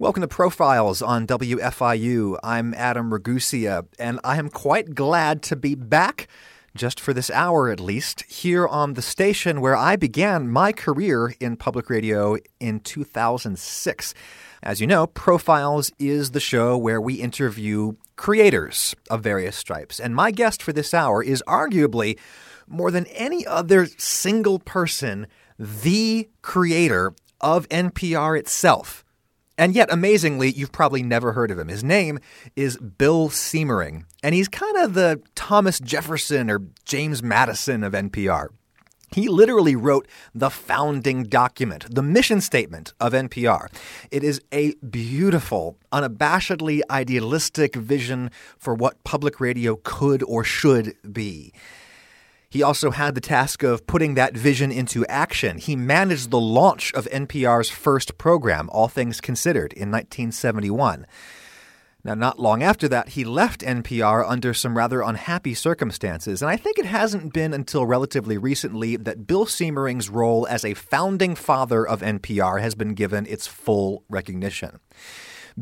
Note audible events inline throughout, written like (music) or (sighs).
Welcome to Profiles on WFIU. I'm Adam Ragusea, and I am quite glad to be back, just for this hour at least, here on the station where I began my career in public radio in 2006. As you know, Profiles is the show where we interview creators of various stripes, and my guest for this hour is arguably, more than any other single person, the creator of NPR itself. And yet, amazingly, you've probably never heard of him. His name is Bill Siemering, and he's kind of the Thomas Jefferson or James Madison of NPR. He literally wrote the founding document, the mission statement of NPR. It is a beautiful, unabashedly idealistic vision for what public radio could or should be. He also had the task of putting that vision into action. He managed the launch of NPR's first program, All Things Considered, in 1971. Now, not long after that, he left NPR under some rather unhappy circumstances, and I think it hasn't been until relatively recently that Bill Siemering's role as a founding father of NPR has been given its full recognition.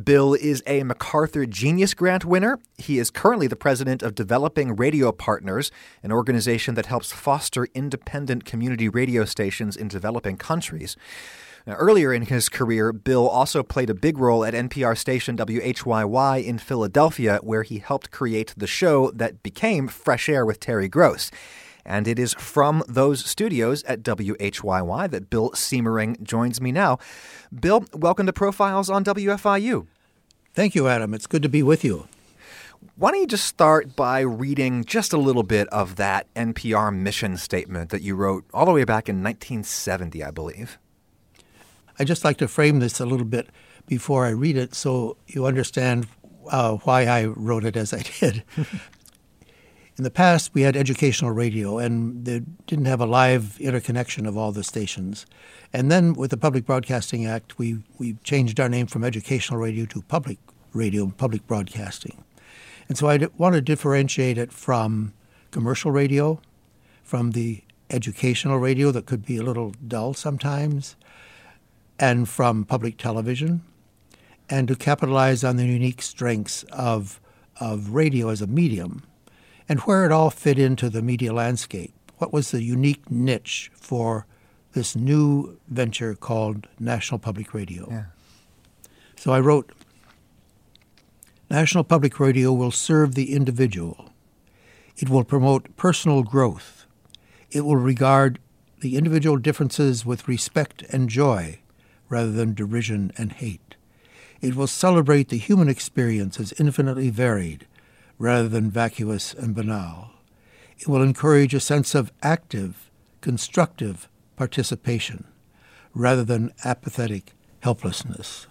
Bill is a MacArthur Genius Grant winner. He is currently the president of Developing Radio Partners, an organization that helps foster independent community radio stations in developing countries. Now, earlier in his career, Bill also played a big role at NPR station WHYY in Philadelphia, where he helped create the show that became Fresh Air with Terry Gross. And it is from those studios at WHYY that Bill Siemering joins me now. Bill, welcome to Profiles on WFIU. Thank you, Adam. It's good to be with you. Why don't you just start by reading just a little bit of that NPR mission statement that you wrote all the way back in 1970, I believe? I'd just like to frame this a little bit before I read it so you understand uh, why I wrote it as I (laughs) did. In the past, we had educational radio, and they didn't have a live interconnection of all the stations. And then, with the Public Broadcasting Act, we, we changed our name from educational radio to public radio public broadcasting. And so I want to differentiate it from commercial radio, from the educational radio that could be a little dull sometimes, and from public television, and to capitalize on the unique strengths of, of radio as a medium and where it all fit into the media landscape. What was the unique niche for this new venture called National Public Radio? Yeah. So I wrote National Public Radio will serve the individual. It will promote personal growth. It will regard the individual differences with respect and joy rather than derision and hate. It will celebrate the human experience as infinitely varied rather than vacuous and banal. It will encourage a sense of active, constructive participation rather than apathetic helplessness.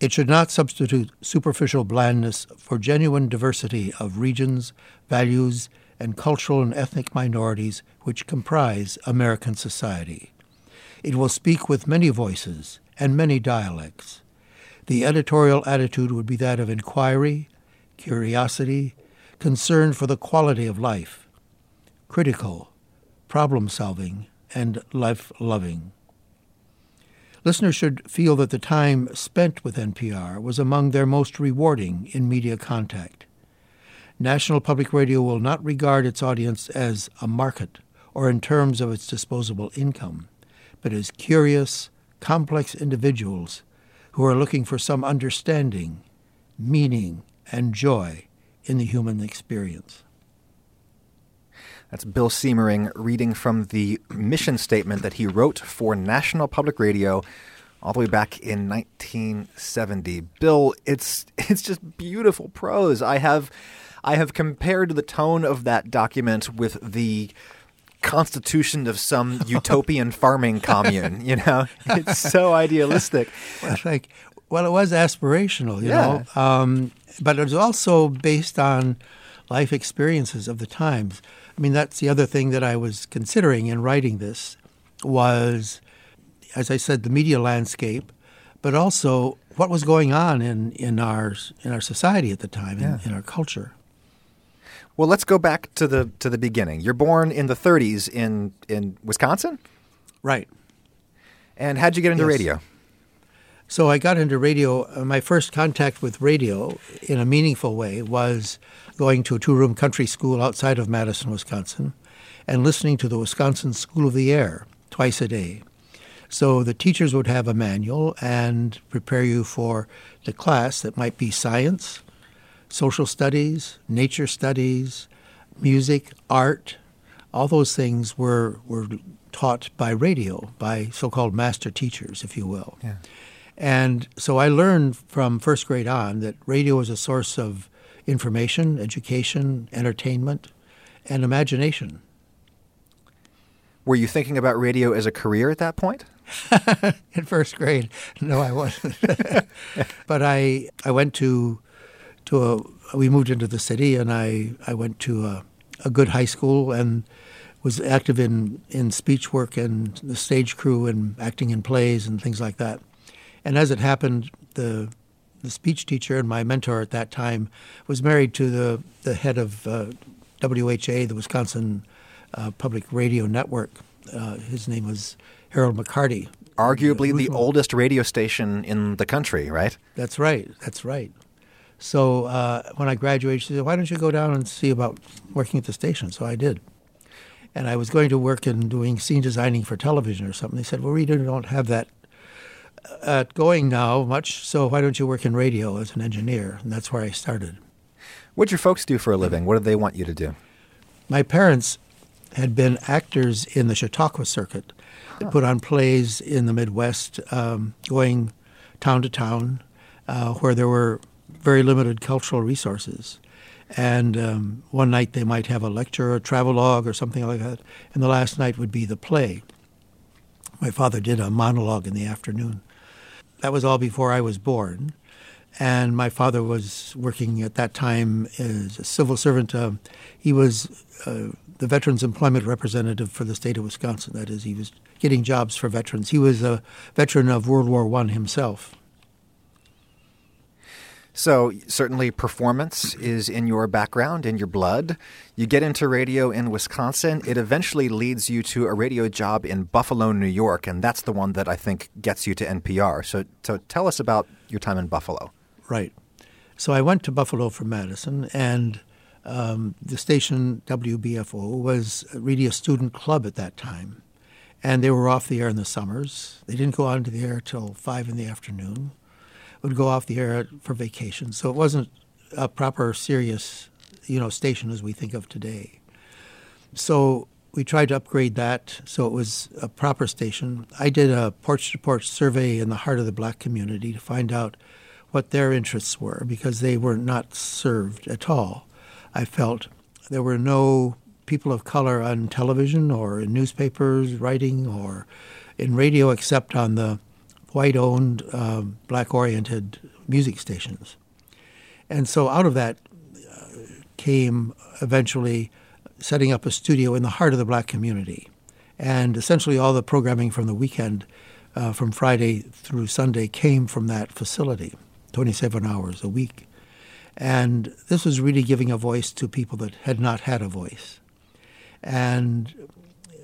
It should not substitute superficial blandness for genuine diversity of regions, values, and cultural and ethnic minorities which comprise American society. It will speak with many voices and many dialects. The editorial attitude would be that of inquiry, curiosity, concern for the quality of life, critical, problem solving, and life loving. Listeners should feel that the time spent with NPR was among their most rewarding in media contact. National Public Radio will not regard its audience as a market or in terms of its disposable income, but as curious, complex individuals who are looking for some understanding, meaning, and joy in the human experience. That's Bill Siemering reading from the mission statement that he wrote for National Public Radio all the way back in 1970. Bill, it's it's just beautiful prose. I have I have compared the tone of that document with the constitution of some (laughs) utopian farming commune. You know, it's so idealistic. Well, like, well, it was aspirational, you yeah. know. Um, but it was also based on life experiences of the times. I mean, that's the other thing that I was considering in writing this was, as I said, the media landscape, but also what was going on in, in our in our society at the time, yeah. in, in our culture. Well, let's go back to the to the beginning. You're born in the 30s in in Wisconsin, right? And how'd you get into yes. radio? So I got into radio. uh, My first contact with radio in a meaningful way was going to a two room country school outside of Madison, Wisconsin, and listening to the Wisconsin School of the Air twice a day. So the teachers would have a manual and prepare you for the class that might be science, social studies, nature studies, music, art. All those things were, were taught by radio, by so called master teachers, if you will. Yeah. And so I learned from first grade on that radio is a source of information, education, entertainment, and imagination. Were you thinking about radio as a career at that point? (laughs) in first grade. No, I wasn't. (laughs) but I I went to to a we moved into the city and I I went to a, a good high school and was active in in speech work and the stage crew and acting in plays and things like that. And as it happened, the the speech teacher and my mentor at that time was married to the the head of uh, WHA, the Wisconsin uh, Public Radio Network. Uh, his name was Harold McCarty. Arguably the oldest radio station in the country, right? That's right. That's right. So uh, when I graduated, she said, "Why don't you go down and see about working at the station?" So I did. And I was going to work in doing scene designing for television or something. They said, "Well, we don't have that uh, going now much. So why don't you work in radio as an engineer?" And that's where I started. What'd your folks do for a living? What did they want you to do? My parents had been actors in the Chautauqua circuit. They put on plays in the Midwest, um, going town to town, uh, where there were very limited cultural resources. And um, one night they might have a lecture, a travelogue, or something like that, and the last night would be the play. My father did a monologue in the afternoon. That was all before I was born. And my father was working at that time as a civil servant. Uh, he was uh, the Veterans Employment Representative for the state of Wisconsin. That is, he was getting jobs for veterans. He was a veteran of World War I himself. So, certainly, performance is in your background, in your blood. You get into radio in Wisconsin. It eventually leads you to a radio job in Buffalo, New York, and that's the one that I think gets you to NPR. So, so tell us about your time in Buffalo. Right. So I went to Buffalo from Madison, and um, the station WBFO was really a student club at that time. And they were off the air in the summers. They didn't go on to the air till 5 in the afternoon. Would go off the air for vacation. So it wasn't a proper, serious, you know, station as we think of today. So we tried to upgrade that so it was a proper station. I did a porch to porch survey in the heart of the black community to find out what their interests were because they were not served at all. I felt there were no people of color on television or in newspapers writing or in radio except on the white owned, uh, black oriented music stations. And so out of that uh, came eventually setting up a studio in the heart of the black community. And essentially all the programming from the weekend, uh, from Friday through Sunday, came from that facility, 27 hours a week. And this was really giving a voice to people that had not had a voice. And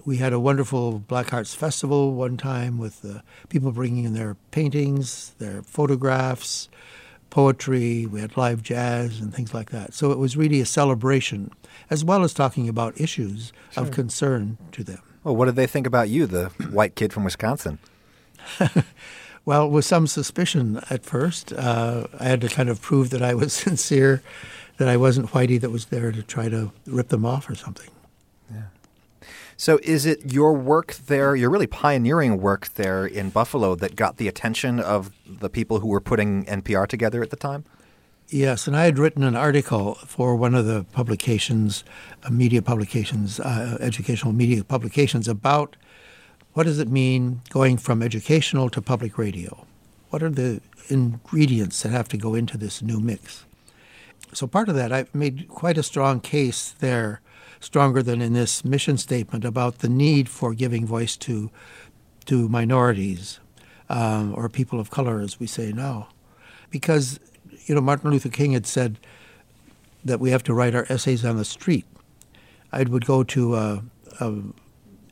we had a wonderful Black Arts Festival one time with uh, people bringing in their paintings, their photographs, poetry. We had live jazz and things like that. So it was really a celebration, as well as talking about issues of concern to them. Well, what did they think about you, the white kid from Wisconsin? (laughs) Well, with some suspicion at first, uh, I had to kind of prove that I was (laughs) sincere, that I wasn't Whitey that was there to try to rip them off or something. So, is it your work there, your really pioneering work there in Buffalo, that got the attention of the people who were putting NPR together at the time? Yes, and I had written an article for one of the publications, uh, media publications, uh, educational media publications, about what does it mean going from educational to public radio? What are the ingredients that have to go into this new mix? So part of that, I made quite a strong case there, stronger than in this mission statement about the need for giving voice to to minorities um, or people of color, as we say now, because you know Martin Luther King had said that we have to write our essays on the street. I would go to a, a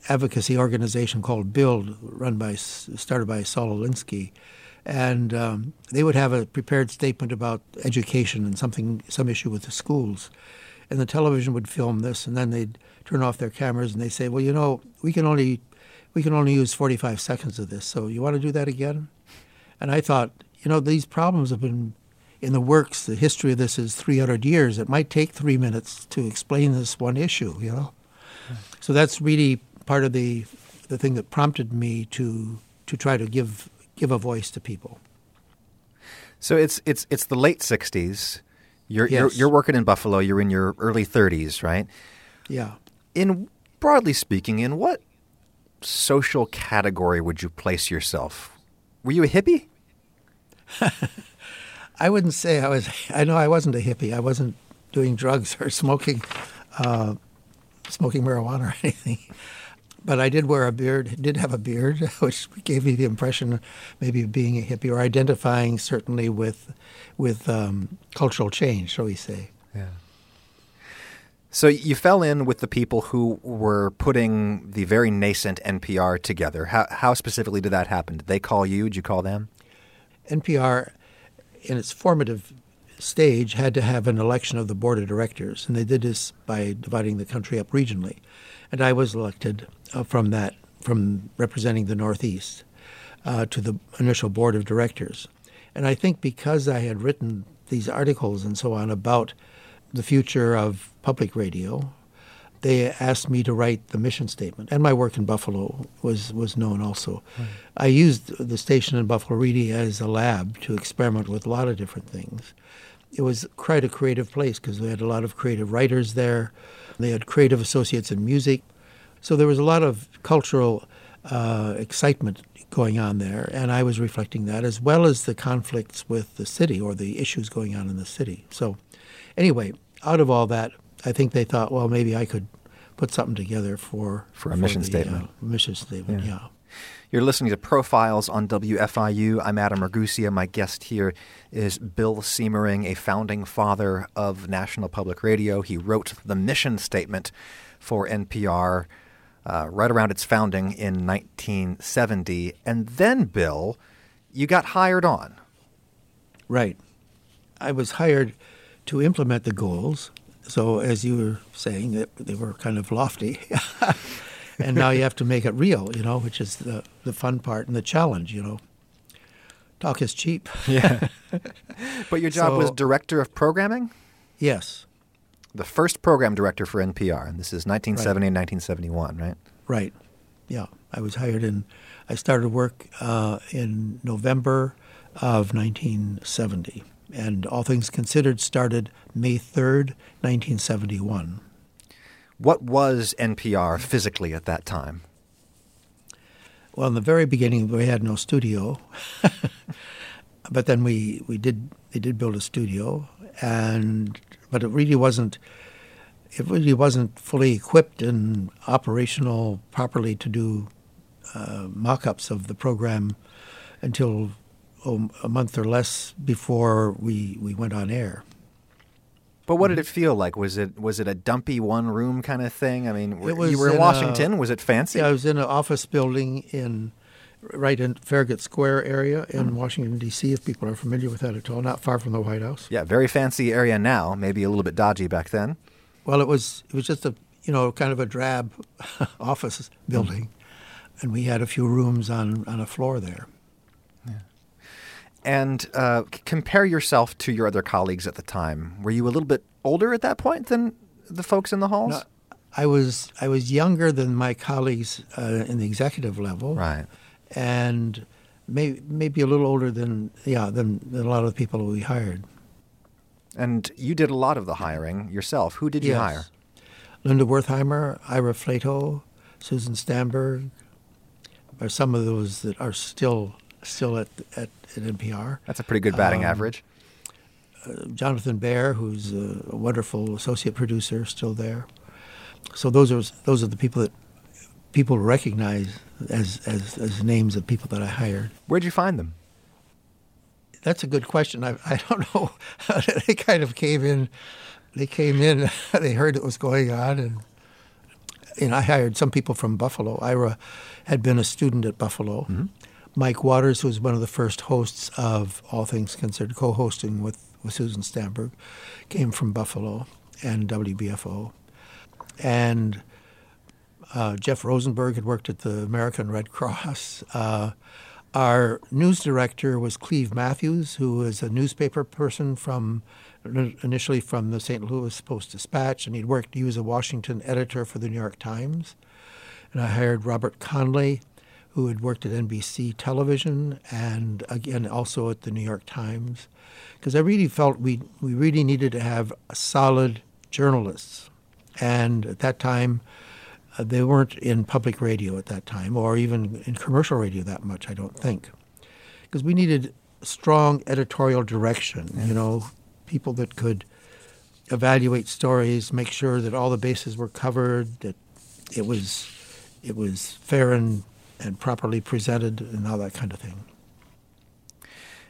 advocacy organization called Build, run by started by Saul Alinsky, and um, they would have a prepared statement about education and something, some issue with the schools, and the television would film this, and then they'd turn off their cameras and they say, "Well, you know, we can only we can only use 45 seconds of this, so you want to do that again?" And I thought, you know, these problems have been in the works. The history of this is 300 years. It might take three minutes to explain this one issue, you know. So that's really part of the the thing that prompted me to to try to give give a voice to people. So it's it's it's the late '60s. You're Yes. you're, you're working in Buffalo. You're in your early 30s, right? Yeah. In broadly speaking, in what social category would you place yourself? Were you a hippie? (laughs) I wouldn't say I was. I know I wasn't a hippie. I wasn't doing drugs or smoking, uh, smoking marijuana or (laughs) anything. But I did wear a beard. Did have a beard, (laughs) which gave me the impression, maybe of being a hippie or identifying certainly with, with um, cultural change, shall we say? Yeah. So you fell in with the people who were putting the very nascent NPR together. How, how specifically did that happen? Did they call you? Did you call them? NPR, in its formative stage, had to have an election of the board of directors, and they did this by dividing the country up regionally. And I was elected uh, from that, from representing the Northeast, uh, to the initial board of directors. And I think because I had written these articles and so on about the future of public radio, they asked me to write the mission statement, and my work in Buffalo was was known also. I used the station in Buffalo really as a lab to experiment with a lot of different things. It was quite a creative place because we had a lot of creative writers there. They had creative associates in music, so there was a lot of cultural uh, excitement going on there, and I was reflecting that as well as the conflicts with the city or the issues going on in the city. So, anyway, out of all that, I think they thought, well, maybe I could put something together for For a mission the, statement. uh, mission statement, Yeah. yeah. You're listening to Profiles on WFIU. I'm Adam Ragusea. My guest here is Bill Siemering, a founding father of National Public Radio. He wrote the mission statement for NPR uh, right around its founding in 1970. And then, Bill, you got hired on. Right. I was hired to implement the goals. So, as you were saying, they were kind of lofty. (laughs) and now you have to make it real, you know, which is the, the fun part and the challenge, you know. Talk is cheap. Yeah. (laughs) but your job was director of programming? Yes, The first program director for NPR. And this is 1970 and 1971, right? right. Yeah. I was hired in, I started work uh, in November of 1970. And all things considered started May 3rd, 1971. What was NPR physically at that time? Well, in the very beginning, we had no studio, (laughs) but then we, we did they did build a studio, and but it really wasn't it really wasn't fully equipped and operational properly to do uh, mock-ups of the program until oh, a month or less before we, we went on air. But what did mm-hmm. it feel like? Was it was it a dumpy one room kind of thing? I mean, It were- was you were in in a- Washington. was it fancy? Yeah, I was in an office building in right in Farragut Square area in mm. Washington D.C. If people are familiar with that at all, not far from the White House. Yeah, very fancy area now. Maybe a little bit dodgy back then. Well, it was it was just a you know kind of a drab (laughs) office building, mm. and we had a few rooms on on a floor there. And uh, compare yourself to your other colleagues at the time. Were you a little bit older at that point than the folks in the halls? No, I was I was younger than my colleagues uh, in the executive level, Right. and may, maybe a little older than yeah than, than a lot of the people we hired. And you did a lot of the hiring yourself. Who did you Yes. hire? Linda Wertheimer, Ira Flatow, Susan Stamberg, are some of those that are still still at at, at NPR. That's a pretty good batting Um, average. Jonathan Baer, who's a wonderful associate producer, still there. So those are those are the people that people recognize as as, as names of people that I hired. Where'd you find them? That's a good question. I, I don't (laughs) know. (laughs) they kind of came in. They came in. (laughs) They heard what was going on, and you know, I hired some people from Buffalo. Ira had been a student at Buffalo, Mike Waters, who was one of the first hosts of All Things Considered, co-hosting with, with Susan Stamberg, came from Buffalo and WBFO. And uh, Jeff Rosenberg had worked at the American Red Cross. Uh, our news director was Cleve Matthews, who was a newspaper person from initially from the St. Louis Post Dispatch, and he'd worked. He was a Washington editor for the New York Times. And I hired Robert Conley, who had worked at NBC Television and again also at the New York Times, because I really felt we we really needed to have solid journalists, and at that time. Uh, they weren't in public radio at that time, or even in commercial radio that much, I don't think. Because we needed strong editorial direction, yeah. you know, people that could evaluate stories, make sure that all the bases were covered, that it was it was fair and, and properly presented, and all that kind of thing.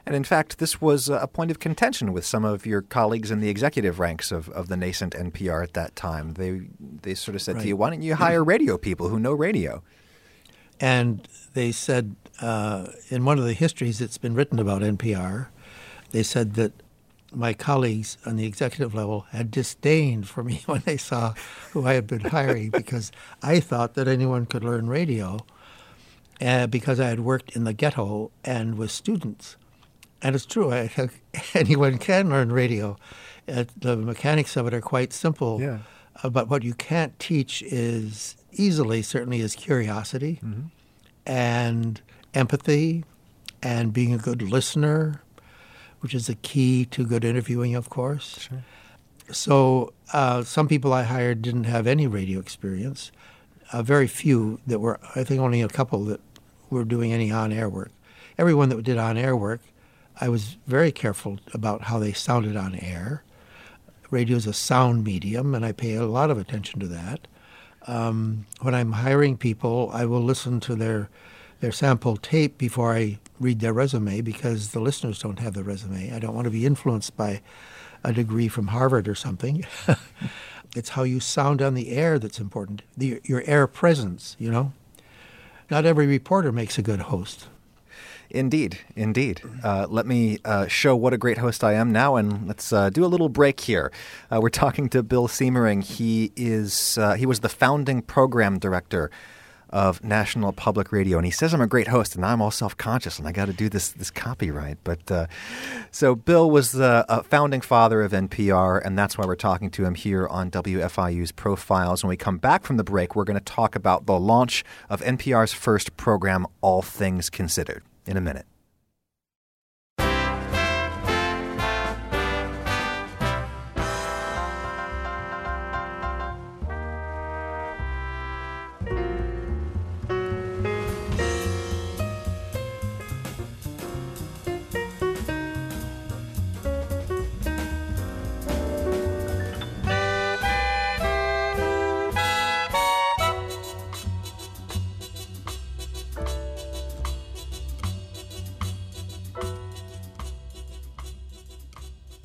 And in fact, this was a point of contention with some of your colleagues in the executive ranks of, of the nascent NPR at that time. They they sort of said right. to you, "Why don't you hire radio people who know radio?" And they said uh, in one of the histories that's been written about NPR, they said that my colleagues on the executive level had disdained for me (laughs) when they saw who I had been hiring because I thought that anyone could learn radio uh, because I had worked in the ghetto and with students. And it's true. I, (laughs) anyone can learn radio. Uh, the mechanics of it are quite simple. Yeah. Uh, but what you can't teach is easily, certainly, is curiosity mm-hmm. and empathy and being a good listener, which is a key to good interviewing, of course. Sure. So uh, some people I hired didn't have any radio experience. Uh, very few that were, I think only a couple that were doing any on-air work. Everyone that did on-air work I was very careful about how they sounded on air. Radio is a sound medium, and I pay a lot of attention to that. Um, when I'm hiring people, I will listen to their their sample tape before I read their resume because the listeners don't have the resume. I don't want to be influenced by a degree from Harvard or something. (laughs) it's how you sound on the air that's important. The, your air presence, you know. Not every reporter makes a good host. Indeed, indeed. Uh, let me uh, show what a great host I am now, and let's uh, do a little break here. Uh, we're talking to Bill Siemering. He is uh, he was the founding program director of National Public Radio, and he says I'm a great host, and I'm all self-conscious, and I got to do this this copyright. But uh, so Bill was the founding father of NPR, and that's why we're talking to him here on WFIU's Profiles. When we come back from the break, we're going to talk about the launch of NPR's first program, All Things Considered in a minute.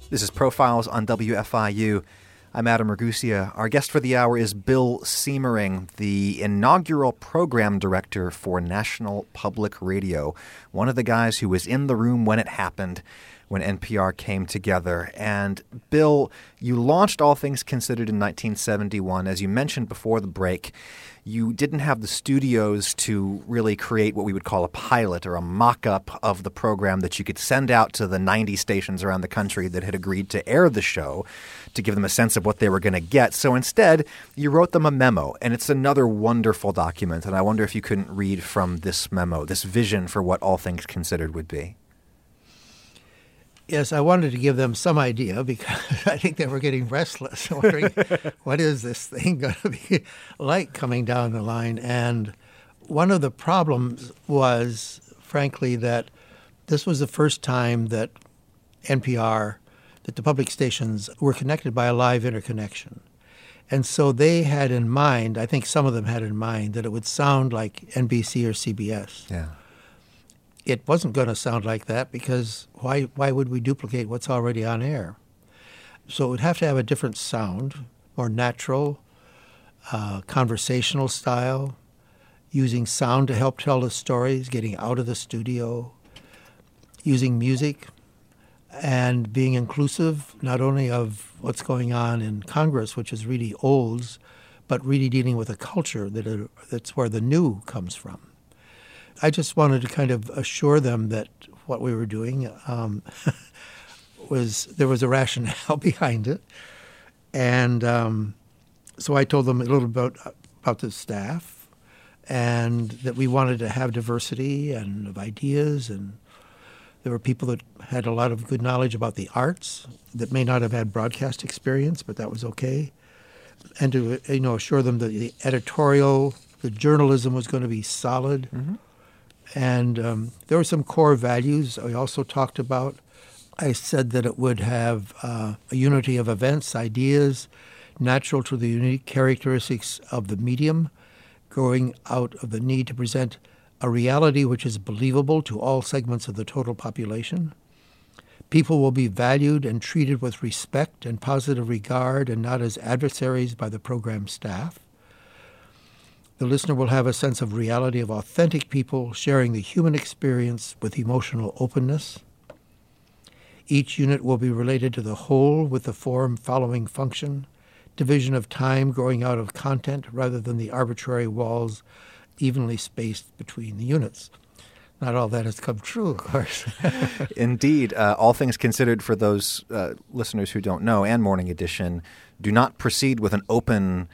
This is Profiles on WFIU. I'm Adam Ragusea. Our guest for the hour is Bill Siemering, the inaugural program director for National Public Radio, one of the guys who was in the room when it happened when NPR came together. And Bill, you launched All Things Considered in 1971. As you mentioned before the break, you didn't have the studios to really create what we would call a pilot or a mock up of the program that you could send out to the 90 stations around the country that had agreed to air the show to give them a sense of what they were going to get. So instead, you wrote them a memo, and it's another wonderful document. And I wonder if you couldn't read from this memo, this vision for what All Things Considered would be. Yes, I wanted to give them some idea because (laughs) I think they were getting restless, (laughs) wondering what is this thing (laughs) going to be like coming down the line. And one of the problems was, frankly, that this was the first time that NPR, that the public stations were connected by a live interconnection. And so they had in mind, I think some of them had in mind, that it would sound like NBC or CBS. Yeah it wasn't going to sound like that because why, why would we duplicate what's already on air? So it would have to have a different sound, more natural, uh, conversational style. using sound to help tell the stories, getting out of the studio, using music, and being inclusive not only of what's going on in Congress, which is really old, but really dealing with a culture that that's where the new comes from. I just wanted to kind of assure them that what we were doing um, (laughs) was there was a rationale (laughs) behind it, and um, so I told them a little about, about the staff, and that we wanted to have diversity and of ideas and there were people that had a lot of good knowledge about the arts that may not have had broadcast experience, but that was okay. And to you know assure them that the editorial, the journalism was going to be solid. Mm-hmm. And um, there were some core values I also talked about. I said that it would have uh, a unity of events, ideas, natural to the unique characteristics of the medium, growing out of the need to present a reality which is believable to all segments of the total population. People will be valued and treated with respect and positive regard and not as adversaries by the program staff. The listener will have a sense of reality of authentic people sharing the human experience with emotional openness. Each unit will be related to the whole with the form following function, division of time growing out of content rather than the arbitrary walls evenly spaced between the units. Not all that has come true, of course. (laughs) Indeed. Uh, all things considered, for those uh, listeners who don't know, and Morning Edition do not proceed with an open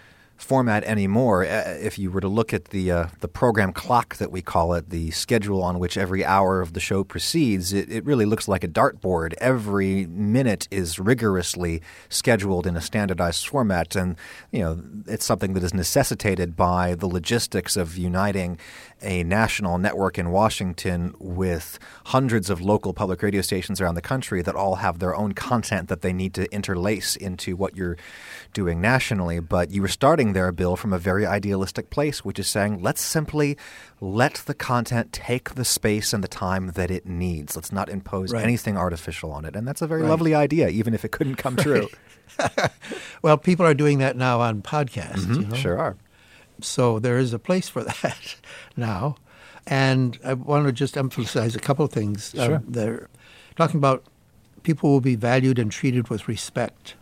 format anymore. Uh, if you were to look at the uh, the program clock that we call it, the schedule on which every hour of the show proceeds, it, it really looks like a dartboard. Every minute is rigorously scheduled in a standardized format, and you know it's something that is necessitated by the logistics of uniting a national network in Washington with hundreds of local public radio stations around the country that all have their own content that they need to interlace into what you're doing nationally. But you were starting there, Bill, from a very idealistic place, which is saying let's simply let the content take the space and the time that it needs. Let's not impose right. anything artificial on it. And that's a very right. lovely idea, even if it couldn't come true. (laughs) well, people are doing that now on podcasts. Mm-hmm, you know? Sure are. So there is a place for (laughs) that now. And I want to just emphasize a couple of things. Uh, sure. Um, they're talking about people will be valued and treated with respect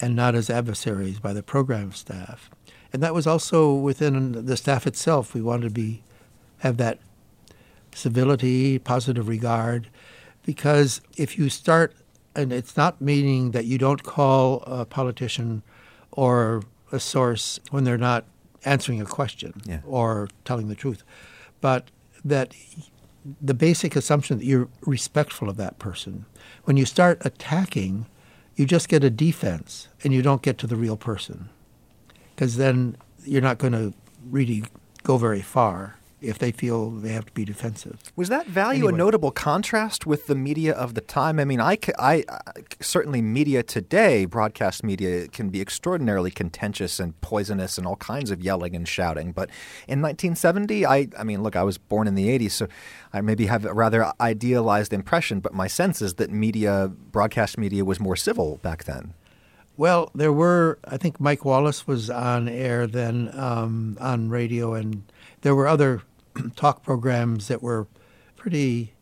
and not as adversaries by the program staff. And that was also within the staff itself. We wanted to be have that civility, positive regard, because if you start, and it's not meaning that you don't call a politician or a source when they're not answering a question yeah. or telling the truth, but that the basic assumption that you're respectful of that person. When you start attacking, you just get a defense and you don't get to the real person because then you're not going to really go very far if they feel they have to be defensive. Was that value anyway. a notable contrast with the media of the time? I mean, I, I, certainly media today, broadcast media, can be extraordinarily contentious and poisonous and all kinds of yelling and shouting. But in 1970, I, I mean, look, I was born in the 80s, so I maybe have a rather idealized impression, but my sense is that media, broadcast media, was more civil back then. Well, there were, I think Mike Wallace was on air then um, on radio, and there were other (clears throat) talk programs that were pretty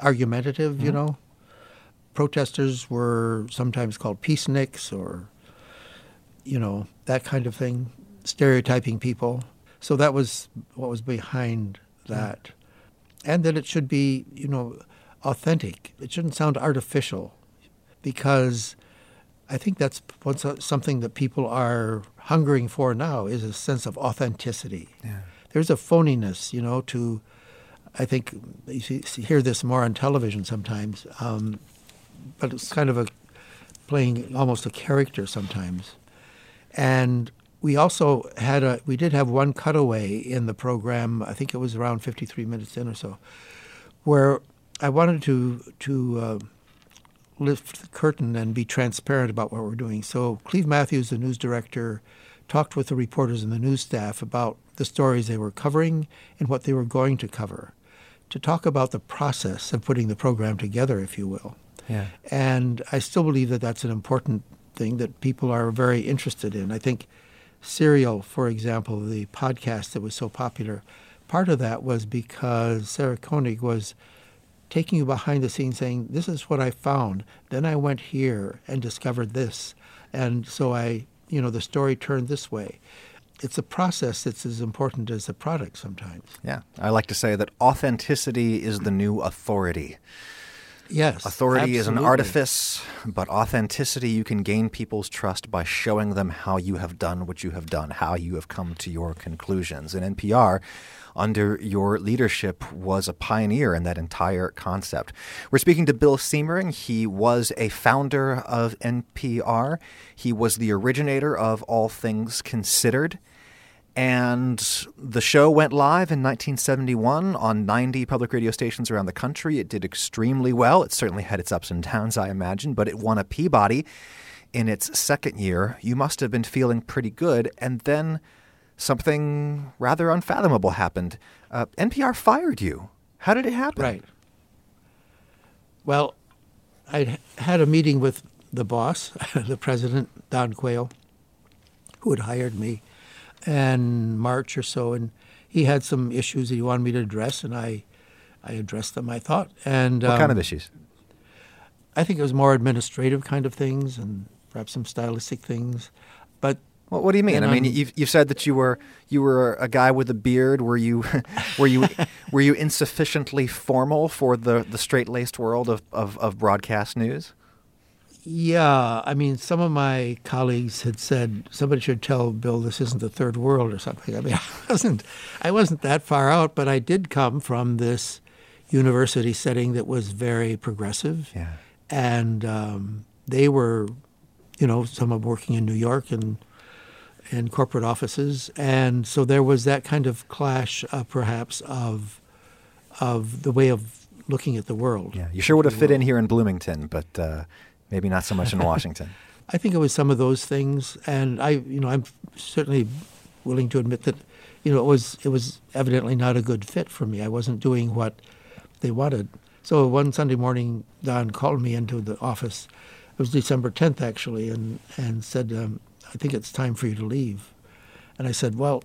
argumentative, mm-hmm. you know. Protesters were sometimes called peaceniks or, you know, that kind of thing, stereotyping people. So that was what was behind that. Mm-hmm. And that it should be, you know, authentic. It shouldn't sound artificial because I think that's something that people are hungering for now is a sense of authenticity. Yeah there's a phoniness, you know, to, I think you see, hear this more on television sometimes, um, but it's kind of a playing almost a character sometimes. And we also had a, we did have one cutaway in the program, I think it was around 53 minutes in or so, where I wanted to, to, uh, lift the curtain and be transparent about what we're doing. So Cleve Matthews, the news director, talked with the reporters and the news staff about the stories they were covering and what they were going to cover, to talk about the process of putting the program together, if you will. Yeah. And I still believe that that's an important thing that people are very interested in. I think Serial, for example, the podcast that was so popular, part of that was because Sarah Koenig was taking you behind the scenes saying, This is what I found. Then I went here and discovered this. And so I, you know, the story turned this way. It's a process that's as important as the product sometimes. Yeah. I like to say that authenticity is the new authority. Yes. Authority is an artifice, but authenticity, you can gain people's trust by showing them how you have done what you have done, how you have come to your conclusions. And NPR, under your leadership, was a pioneer in that entire concept. We're speaking to Bill Siemering. He was a founder of NPR, he was the originator of All Things Considered. And the show went live in 1971 on 90 public radio stations around the country. It did extremely well. It certainly had its ups and downs, I imagine, but it won a Peabody in its second year. You must have been feeling pretty good. And then something rather unfathomable happened. Uh, NPR fired you. How did it happen? Right. Well, I had a meeting with the boss, (laughs) the president, Don Quayle, who had hired me in March or so, and he had some issues that he wanted me to address, and I, I addressed them. I thought, and What kind of um, issues? I think it was more administrative kind of things, and perhaps some stylistic things, but What, what do you mean? And I mean, I'm- you've, you've said that you were you were a guy with a beard. Were you (laughs) were you were you insufficiently formal for the, the straight laced world of, of, of broadcast news? Yeah, I mean, some of my colleagues had said somebody should tell Bill this isn't the third world or something. I mean, (laughs) I wasn't, I wasn't that far out, but I did come from this university setting that was very progressive, Yeah. and um, they were, you know, some of them working in New York and in corporate offices, and so there was that kind of clash, uh, perhaps, of of the way of looking at the world. Yeah, you sure would have fit in here in Bloomington, but uh, maybe not so much in (laughs) Washington. I think it was some of those things, and I, you know, I'm certainly willing to admit that, you know, it was it was evidently not a good fit for me. I wasn't doing what they wanted. So one Sunday morning, Don called me into the office. It was December 10th actually, and and said, um, "I think it's time for you to leave." And I said, "Well."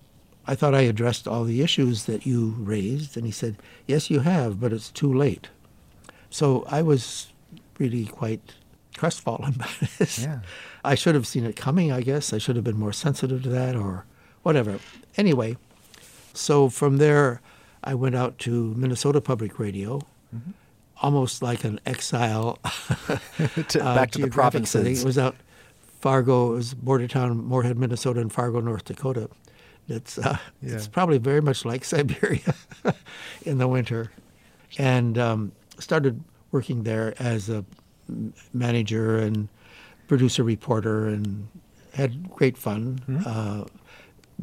I thought I addressed all the issues that you raised. And he said, Yes, you have, but it's too late. So I was really quite crestfallen by this. Yeah. I should have seen it coming, I guess. I should have been more sensitive to that or whatever. Anyway, so from there, I went out to Minnesota Public Radio, almost like an exile. (laughs) (laughs) To- uh, back to the provinces. It was out Fargo, it was border town, Moorhead, Minnesota, and Fargo, North Dakota. It's uh, it's probably very much like (laughs) Siberia in the winter, and um, started working there as a manager and producer reporter, and had great fun. Uh,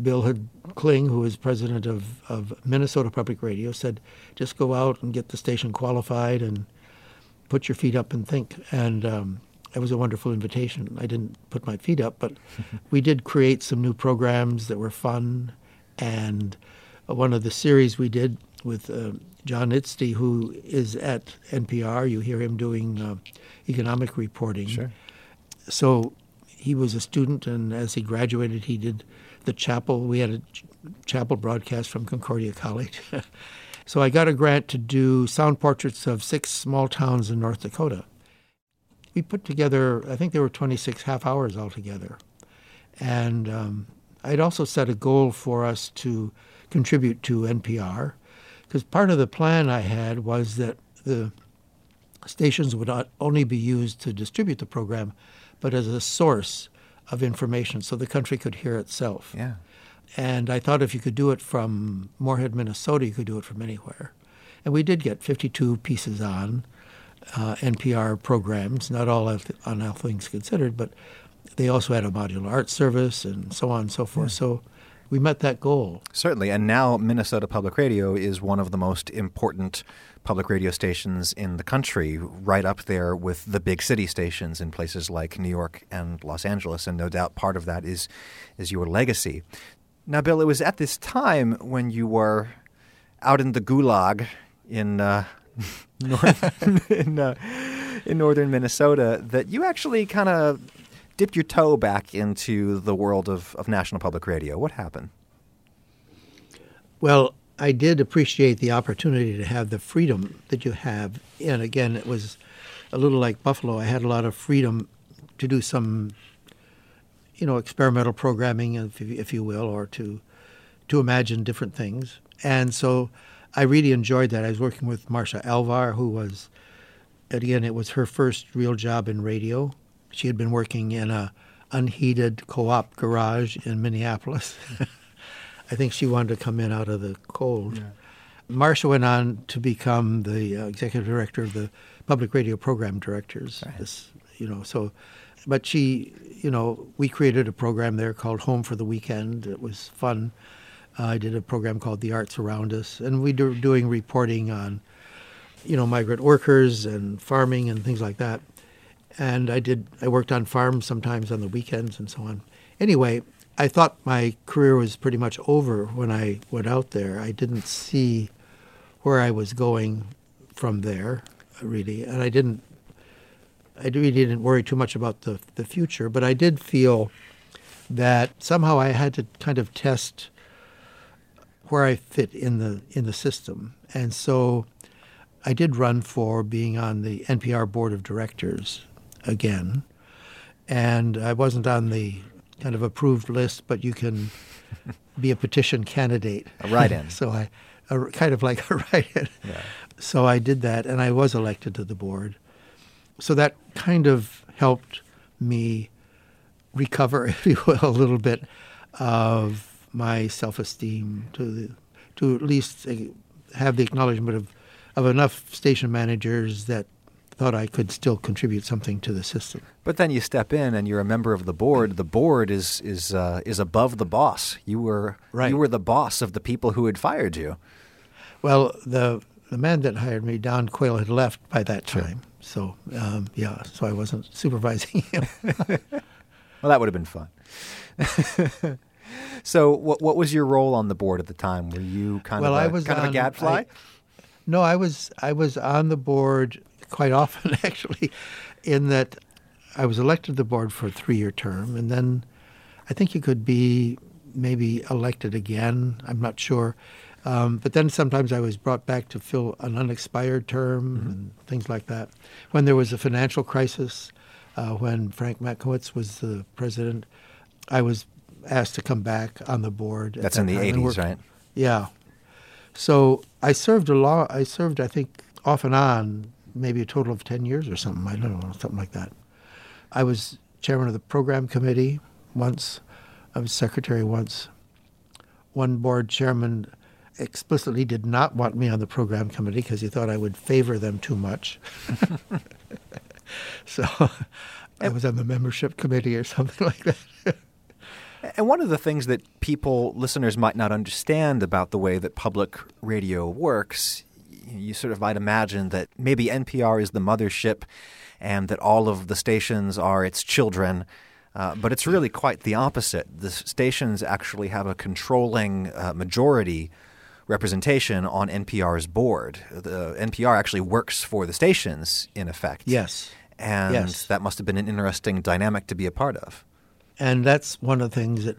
Bill had Kling, who was president of, of Minnesota Public Radio, said, "Just go out and get the station qualified and put your feet up and think." And um, it was a wonderful invitation. I didn't put my feet up, but (laughs) we did create some new programs that were fun. And uh, one of the series we did with uh, John Ydstie, who is at NPR, you hear him doing uh, economic reporting Sure. so he was a student, and as he graduated, he did the chapel. We had a ch- chapel broadcast from Concordia College. (laughs) so I got a grant to do sound portraits of six small towns in North Dakota. We put together, I think there were 26 half hours altogether. And um, I'd also set a goal for us to contribute to NPR, because part of the plan I had was that the stations would not only be used to distribute the program, but as a source of information so the country could hear itself. Yeah. And I thought if you could do it from Moorhead, Minnesota, you could do it from anywhere. And we did get 52 pieces on uh, NPR programs, not all on All Things Considered, but they also had a modular art service and so on and so forth. So we met that goal. Certainly. And now Minnesota Public Radio is one of the most important public radio stations in the country, right up there with the big city stations in places like New York and Los Angeles. And no doubt part of that is, is your legacy. Now, Bill, it was at this time when you were out in the gulag in, uh, (laughs) north, (laughs) in, uh, in northern Minnesota that you actually kind of dipped your toe back into the world of, of national public radio. What happened? Well, I did appreciate the opportunity to have the freedom that you have. And again, it was a little like Buffalo. I had a lot of freedom to do some, you know, experimental programming, if, if you will, or to to imagine different things. And so I really enjoyed that. I was working with Marcia Alvar, who was, again, it was her first real job in radio. She had been working in a unheated co-op garage in Minneapolis. (laughs) I think she wanted to come in out of the cold. Yeah. Marcia went on to become the uh, executive director of the public radio program directors. Right. This, you know, so, but she, you know, we created a program there called Home for the Weekend. It was fun. Uh, I did a program called The Arts Around Us, and we were doing reporting on, you know, migrant workers and farming and things like that. And I did. I worked on farms sometimes on the weekends and so on. Anyway, I thought my career was pretty much over when I went out there. I didn't see where I was going from there, really, and I didn't. I really didn't worry too much about the the future, but I did feel that somehow I had to kind of test where I fit in the in the system, and so I did run for being on the NPR board of directors again, and I wasn't on the kind of approved list, but you can be a petition candidate. A write-in. (laughs) so I, a, kind of like a (laughs) write-in. Yeah. So I did that, and I was elected to the board. So that kind of helped me recover, (laughs) if you will, a little bit of my self-esteem to the, to at least eh, have the acknowledgement of of enough station managers that thought I could still contribute something to the system. But then you step in and you're a member of the board. The board is is uh, is above the boss. You were right. you were the boss of the people who had fired you. Well, the the man that hired me, Don Quayle, had left by that time. Sure. So um, yeah, so I wasn't supervising him. (laughs) well, that would have been fun. (laughs) so, what what was your role on the board at the time? Were you kind well, of a, I was kind on, of a gadfly? I, no, I was I was on the board quite often, (laughs) actually, in that I was elected to the board for a three year term, and then I think you could be maybe elected again. I'm not sure. Um, but then sometimes I was brought back to fill an unexpired term mm-hmm. and things like that. When there was a financial crisis, uh, when Frank Mankiewicz was the president, I was asked to come back on the board. That's that in the 80s, right? Yeah. So I served a lot. I served, I think, off and on maybe a total of 10 years or something. I don't know, something like that. I was chairman of the program committee once. I was secretary once. One board chairman explicitly did not want me on the program committee because he thought I would favor them too much. (laughs) so I was on the membership committee or something like that. And one of the things that people, listeners, might not understand about the way that public radio works you sort of might imagine that maybe NPR is the mothership and that all of the stations are its children. Uh, but it's really quite the opposite. The stations actually have a controlling uh, majority representation on NPR's board. The NPR actually works for the stations, in effect. Yes. And yes. that must have been an interesting dynamic to be a part of. And that's one of the things that,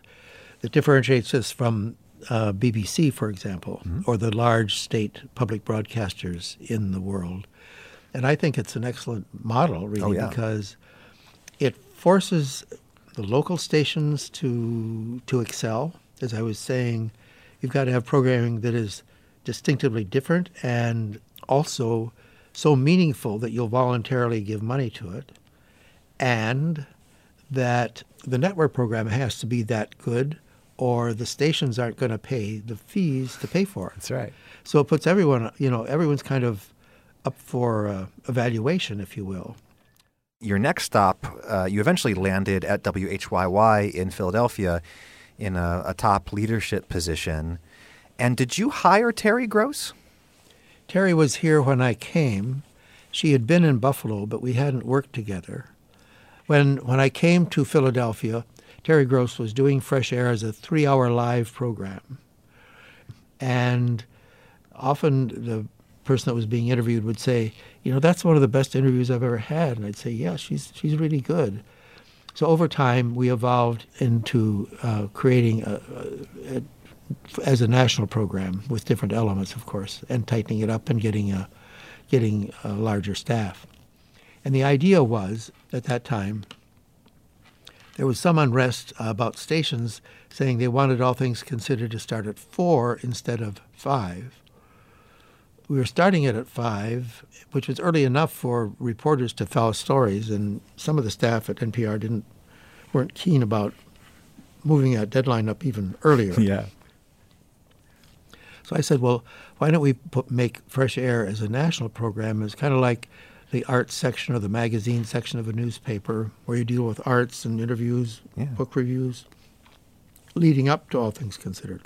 that differentiates us from uh, BBC, for example, mm-hmm. or the large state public broadcasters in the world. And I think it's an excellent model, really, oh, yeah. because it forces the local stations to to excel. As I was saying, you've got to have programming that is distinctively different and also so meaningful that you'll voluntarily give money to it, and that the network program has to be that good or the stations aren't going to pay the fees to pay for it. That's right. So it puts everyone, you know, everyone's kind of up for uh, evaluation, if you will. Your next stop, uh, you eventually landed at WHYY in Philadelphia in a, a top leadership position. And did you hire Terry Gross? Terry was here when I came. She had been in Buffalo, but we hadn't worked together. When when I came to Philadelphia, Terry Gross was doing Fresh Air as a three hour live program. And often the person that was being interviewed would say, you know, that's one of the best interviews I've ever had. And I'd say, yeah, she's, she's really good. So over time, we evolved into uh, creating a, a, as a national program with different elements, of course, and tightening it up and getting a getting a larger staff. And the idea was at that time there was some unrest about stations saying they wanted all things considered to start at four instead of five. We were starting it at five, which was early enough for reporters to tell stories, and some of the staff at NPR didn't weren't keen about moving that deadline up even earlier. (laughs) Yeah. So I said, well, why don't we put, make Fresh Air as a national program? It's kind of like the arts section or the magazine section of a newspaper where you deal with arts and interviews, Yeah. book reviews, leading up to All Things Considered.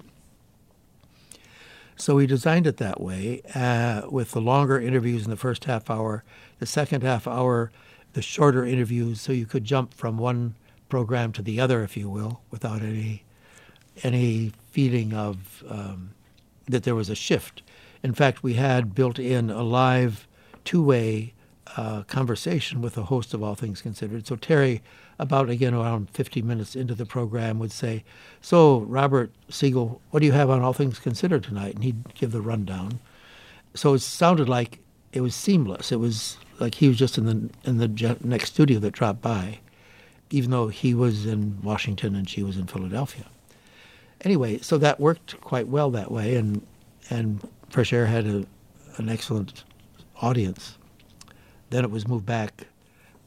So we designed it that way uh, with the longer interviews in the first half hour, the second half hour, the shorter interviews, so you could jump from one program to the other, if you will, without any any feeling of um, that there was a shift. In fact, we had built in a live two-way uh, conversation with the host of All Things Considered. So Terry, about again around 50 minutes into the program, would say, "So Robert Siegel, what do you have on All Things Considered tonight?" And he'd give the rundown. So it sounded like it was seamless. It was like he was just in the in the next studio that dropped by, even though he was in Washington and she was in Philadelphia. Anyway, so that worked quite well that way, and and Fresh Air had a, an excellent audience. Then it was moved back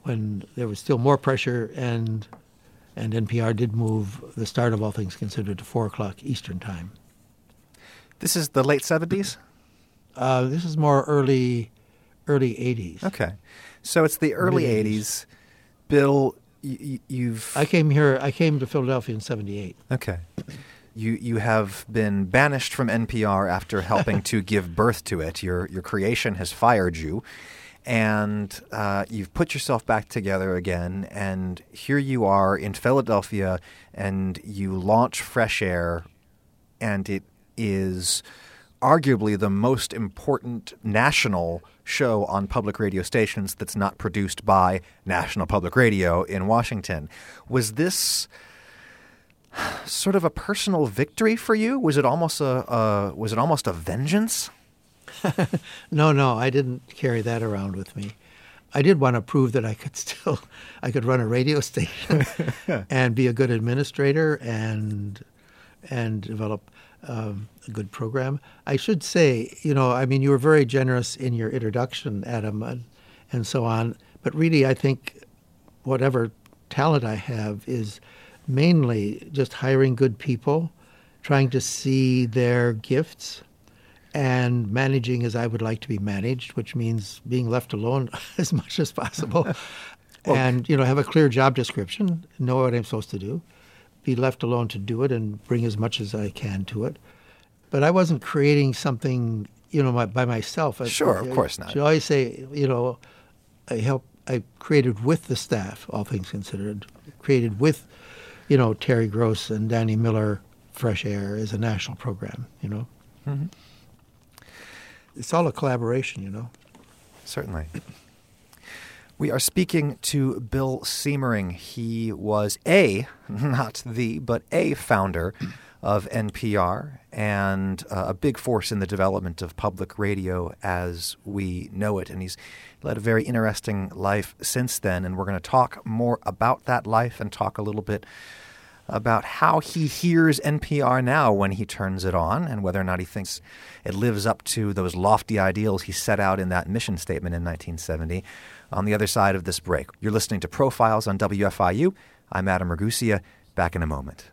when there was still more pressure, and and NPR did move the start of All Things Considered to four o'clock Eastern time. This is the late 70s? Uh, this is more early, early '80s. Okay. So it's the early Mid-eighties. Bill, y- you've. I came here. I came to Philadelphia in '78. Okay. You you have been banished from NPR after helping (laughs) to give birth to it. Your your creation has fired you, and uh, you've put yourself back together again. And here you are in Philadelphia, and you launch Fresh Air, and it is arguably the most important national show on public radio stations that's not produced by National Public Radio in Washington. Was this (sighs) sort of a personal victory for you? Was it almost a, was it almost a vengeance? (laughs) No, no, I didn't carry that around with me. I did want to prove that I could (laughs) still, I could run a radio station (laughs) and be a good administrator and and develop um, a good program. I should say, you know, I mean, you were very generous in your introduction, Adam, and, and so on. But really, I think whatever talent I have is mainly just hiring good people, trying to see their gifts, and managing as I would like to be managed, which means being left alone (laughs) as much as possible. (laughs) and, you know, have a clear job description, know what I'm supposed to do, be left alone to do it, and bring as much as I can to it. But I wasn't creating something, you know, my, by myself. I- Sure, of I- course not. I always say, you know, I help. I created with the staff, all things considered. Created with, you know, Terry Gross and Danny Miller, Fresh Air as a national program. You know, Mm-hmm. It's all a collaboration. You know. Certainly. We are speaking to Bill Siemering. He was a, not the, but a founder of NPR and uh, a big force in the development of public radio as we know it. And he's led a very interesting life since then. And we're going to talk more about that life and talk a little bit about how he hears NPR now when he turns it on and whether or not he thinks it lives up to those lofty ideals he set out in that mission statement in 1970. On the other side of this break, you're listening to Profiles on WFIU. I'm Adam Ragusea. Back in a moment.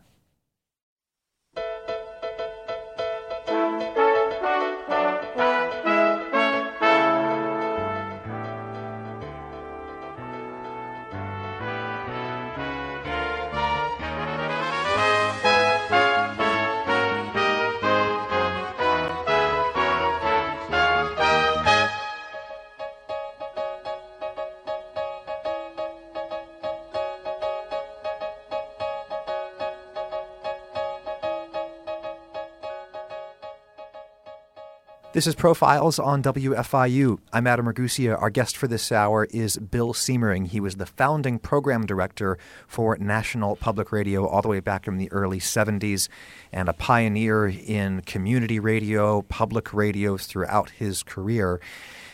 This is Profiles on WFIU. I'm Adam Ragusea. Our guest for this hour is Bill Siemering. He was the founding program director for National Public Radio all the way back in the early 70s and a pioneer in community radio, public radios throughout his career.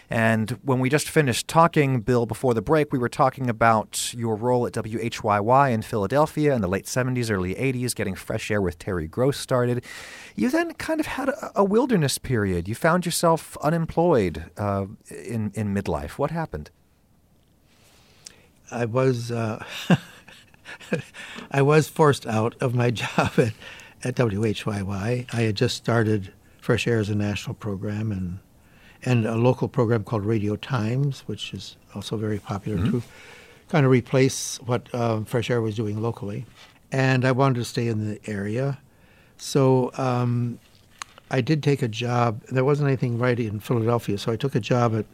And when we just finished talking, Bill, before the break, we were talking about your role at WHYY in Philadelphia in the late 70s, early 80s, getting fresh air with Terry Gross started. You then kind of had a, a wilderness period. You found yourself unemployed uh, in, in midlife. What happened? I was uh, (laughs) I was forced out of my (laughs) job at, at WHYY. I had just started Fresh Air as a national program and and a local program called Radio Times, which is also very popular mm-hmm. to kind of replace what um, Fresh Air was doing locally. And I wanted to stay in the area. So um, I did take a job. There wasn't anything right in Philadelphia, so I took a job at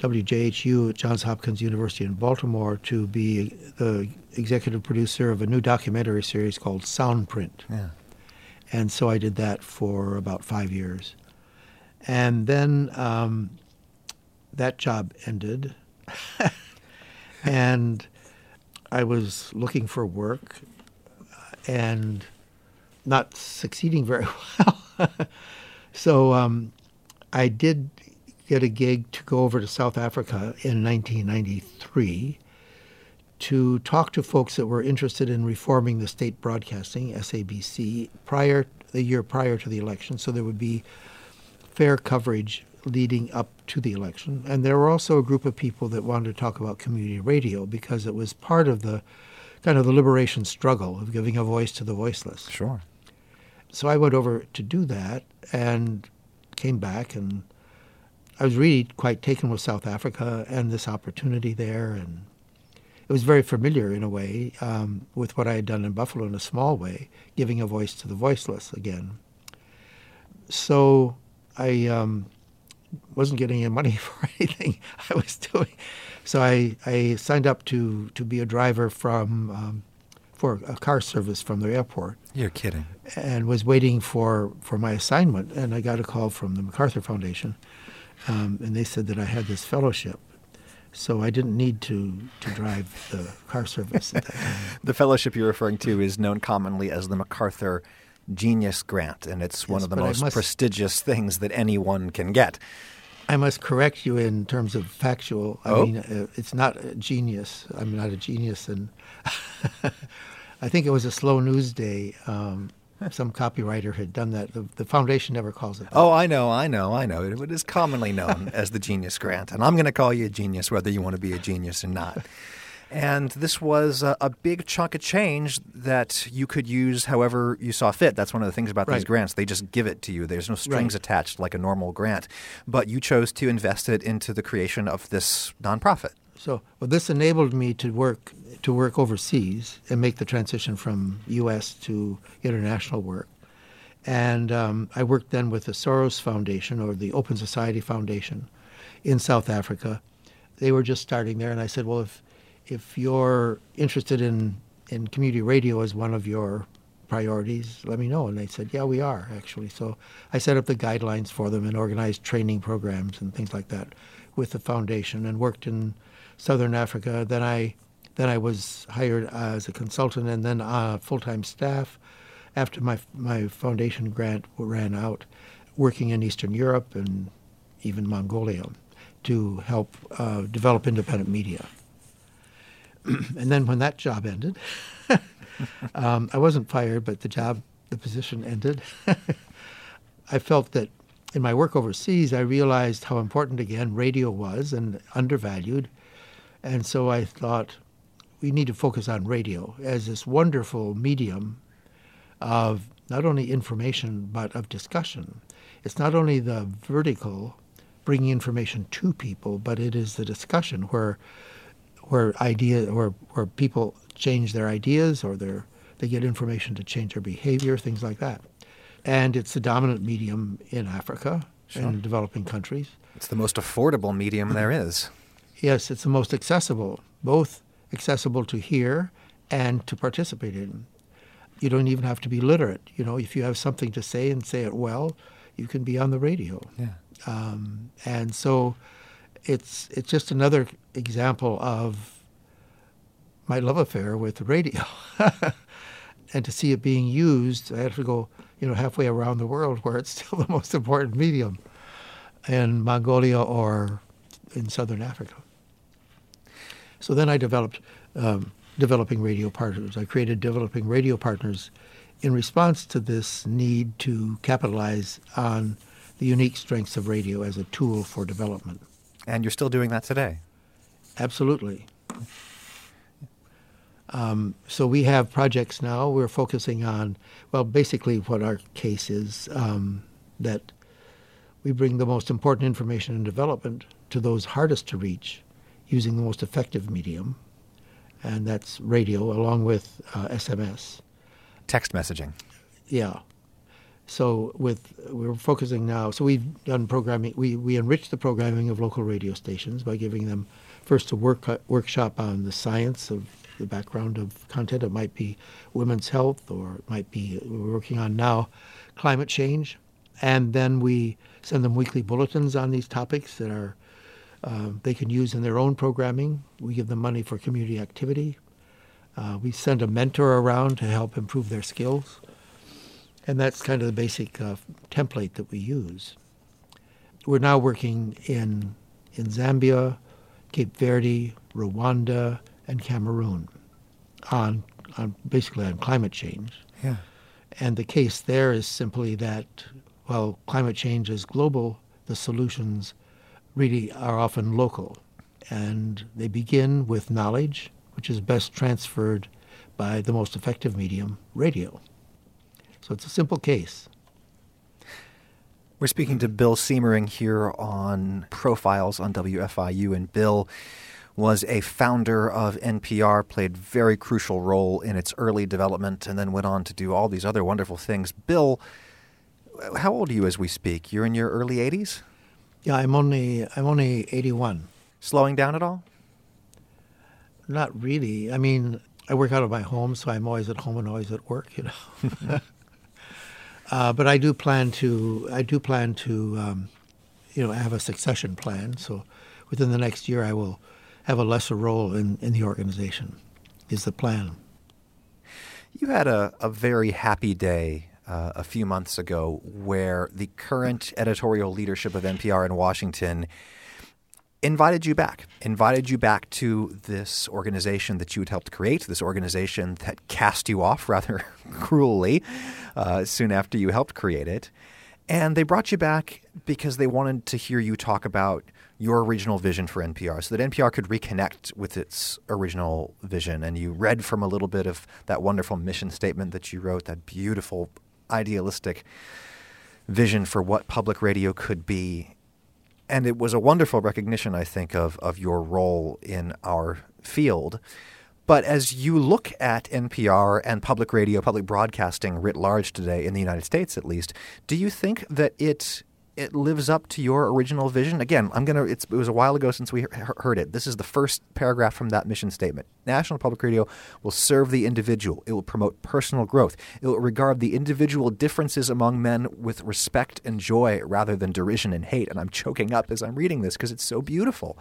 WJHU at Johns Hopkins University in Baltimore to be the executive producer of a new documentary series called Soundprint. Yeah. And so I did that for about five years. And then um, that job ended, (laughs) and I was looking for work and not succeeding very (laughs) well. so um, I did get a gig to go over to South Africa in 1993 to talk to folks that were interested in reforming the state broadcasting SABC prior the year prior to the election so there would be fair coverage leading up to the election. And there were also a group of people that wanted to talk about community radio because it was part of the kind of the liberation struggle of giving a voice to the voiceless. Sure. So I went over to do that and came back and I was really quite taken with South Africa and this opportunity there and it was very familiar in a way um, with what I had done in Buffalo in a small way, giving a voice to the voiceless again. So I um, wasn't getting any money (laughs) for anything I was doing, so I, I signed up to to be a driver from um, for a car service from the airport. You're kidding. And was waiting for for my assignment, and I got a call from the MacArthur Foundation, um, and they said that I had this fellowship. So I didn't need to, to drive the car service at that (laughs) time. the fellowship you're referring to is known commonly as the MacArthur Genius Grant, and it's yes, one of the most must, prestigious things that anyone can get. I must correct you in terms of factual. I oh? mean, uh, it's not a genius. I'm not a genius, and (laughs) I think it was a slow news day. Um, some copywriter had done that. The, the, foundation never calls it. That. Oh, I know, I know, I know. It is commonly known (laughs) as the Genius Grant, and I'm going to call you a genius whether you want to be a genius or not. And this was a, a, big chunk of change that you could use however you saw fit. That's one of the things about right. these grants. They just give it to you, there's no strings right. attached like a normal grant. But you chose to invest it into the creation of this nonprofit. So, well, this enabled me to work to work overseas and make the transition from U.S. to international work. And um, I worked then with the Soros Foundation or the Open Society Foundation in South Africa. They were just starting there, and I said, well, if if you're interested in, in community radio as one of your priorities, let me know. And they said, yeah, we are actually. So I set up the guidelines for them and organized training programs and things like that with the foundation and worked in Southern Africa. Then I then I was hired as a consultant and then full-time staff after my my foundation grant ran out, working in Eastern Europe and even Mongolia to help uh, develop independent media. (clears throat) and then when that job ended, (laughs) um, I wasn't fired, but the job, the position ended. (laughs) I felt that in my work overseas, I realized how important again radio was and undervalued, and so I thought we need to focus on radio as this wonderful medium of not only information but of discussion. It's not only the vertical bringing information to people, but it is the discussion where where idea where where people change their ideas or their they get information to change their behavior, things like that. And it's the dominant medium in Africa sure. and developing countries. It's the most affordable medium there is. Yes, it's the most accessible, both accessible to hear and to participate in. You don't even have to be literate. You know, if you have something to say and say it well, you can be on the radio. Yeah. Um, and so it's it's just another example of my love affair with radio. (laughs) and to see it being used, I have to go, you know, halfway around the world (laughs) where it's still the most important medium in Mongolia or in southern Africa. So then I developed um, developing radio partners. I created developing radio partners in response to this need to capitalize on the unique strengths of radio as a tool for development. And you're still doing that today? Absolutely. Um, so we have projects now. We're focusing on, well, basically what our case is um, that we bring the most important information and development to those hardest to reach using the most effective medium, and that's radio along with uh, SMS. Text messaging. Yeah. So with we're focusing now. So we've done programming. We we enrich the programming of local radio stations by giving them first a work workshop on the science of the background of content. It might be women's health, or it might be we're working on now climate change, and then we send them weekly bulletins on these topics that are uh, they can use in their own programming. We give them money for community activity. Uh, we send a mentor around to help improve their skills. And that's kind of the basic uh, template that we use. We're now working in, in Zambia, Cape Verde, Rwanda, and Cameroon on, on basically on climate change. Yeah. And the case there is simply that, while climate change is global, the solutions really are often local. And they begin with knowledge, which is best transferred by the most effective medium, radio. So it's a simple case. We're speaking to Bill Siemering here on Profiles on WFIU, and Bill was a founder of NPR, played very crucial role in its early development, and then went on to do all these other wonderful things. Bill, how old are you as we speak? You're in your early 80s? Yeah, I'm only I'm only 81. Slowing down at all? Not really. I mean, I work out of my home, so I'm always at home and always at work, you know. (laughs) Uh, but I do plan to I do plan to um, you know have a succession plan. So within the next year, I will have a lesser role in, in the organization. Is the plan. You had a, a very happy day uh, a few months ago where the current editorial leadership of NPR in Washington invited you back, invited you back to this organization that you had helped create, this organization that cast you off (laughs) rather cruelly uh, soon after you helped create it. And they brought you back because they wanted to hear you talk about your original vision for NPR so that NPR could reconnect with its original vision. And you read from a little bit of that wonderful mission statement that you wrote, that beautiful, idealistic vision for what public radio could be and it was a wonderful recognition, I think, of, of your role in our field. But as you look at NPR and public radio, public broadcasting writ large today, in the United States at least, do you think that it it lives up to your original vision? Again, I'm gonna. it was a while ago since we heard it. This is the first paragraph from that mission statement. National Public Radio will serve the individual. It will promote personal growth. It will regard the individual differences among men with respect and joy rather than derision and hate. And I'm choking up as I'm reading this because it's so beautiful.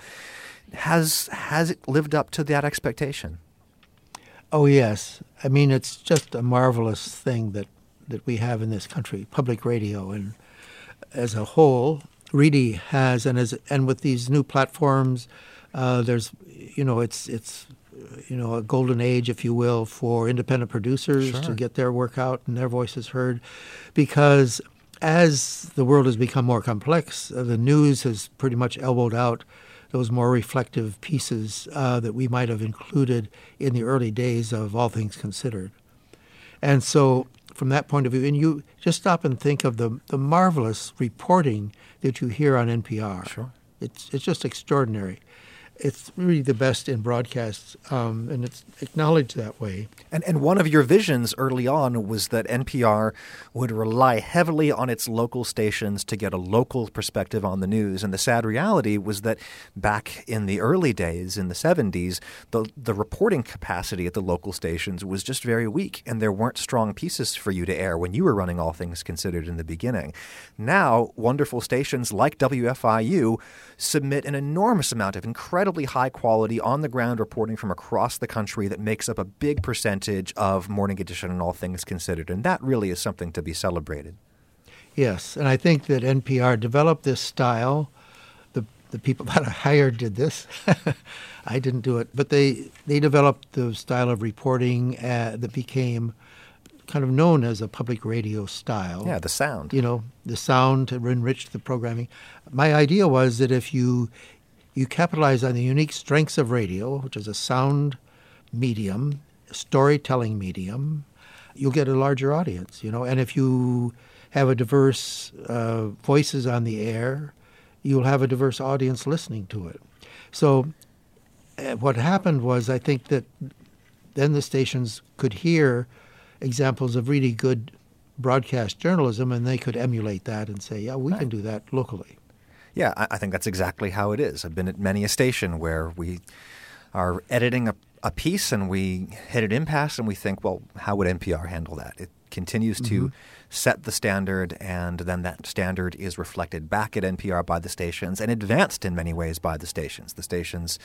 Has has it lived up to that expectation? Oh yes. I mean, it's just a marvelous thing that that we have in this country, public radio and as a whole really has, and as and with these new platforms, uh, there's you know it's it's you know a golden age, if you will, for independent producers sure. to get their work out and their voices heard, because as the world has become more complex, uh, the news has pretty much elbowed out those more reflective pieces uh, that we might have included in the early days of All Things Considered. And so from that point of view. And you just stop and think of the, the marvelous reporting that you hear on NPR. Sure. It's, it's just extraordinary. It's really the best in broadcasts, um, and it's acknowledged that way. And, and one of your visions early on was that NPR would rely heavily on its local stations to get a local perspective on the news. And the sad reality was that back in the early days, in the 70s, the, the reporting capacity at the local stations was just very weak, and there weren't strong pieces for you to air when you were running All Things Considered in the beginning. Now, wonderful stations like WFIU submit an enormous amount of incredibly high quality, on the ground reporting from across the country that makes up a big percentage of Morning Edition and All Things Considered. And that really is something to be celebrated. Yes, and I think that NPR developed this style. The the people (laughs) that I hired did this. (laughs) I didn't do it, but they they developed the style of reporting uh, that became kind of known as a public radio style. Yeah, the sound. You know, the sound to enrich the programming. My idea was that if you you capitalize on the unique strengths of radio, which is a sound medium, storytelling medium, you'll get a larger audience. You know, and if you have a diverse uh, voices on the air, you'll have a diverse audience listening to it. So, uh, what happened was, I think that then the stations could hear examples of really good broadcast journalism, and they could emulate that and say, "Yeah, we right. can do that locally." Yeah, I, I think that's exactly how it is. I've been at many a station where we are editing a, a piece and we hit an impasse and we think, well, how would NPR handle that? It continues to mm-hmm. set the standard, and then that standard is reflected back at NPR by the stations and advanced in many ways by the stations. The stations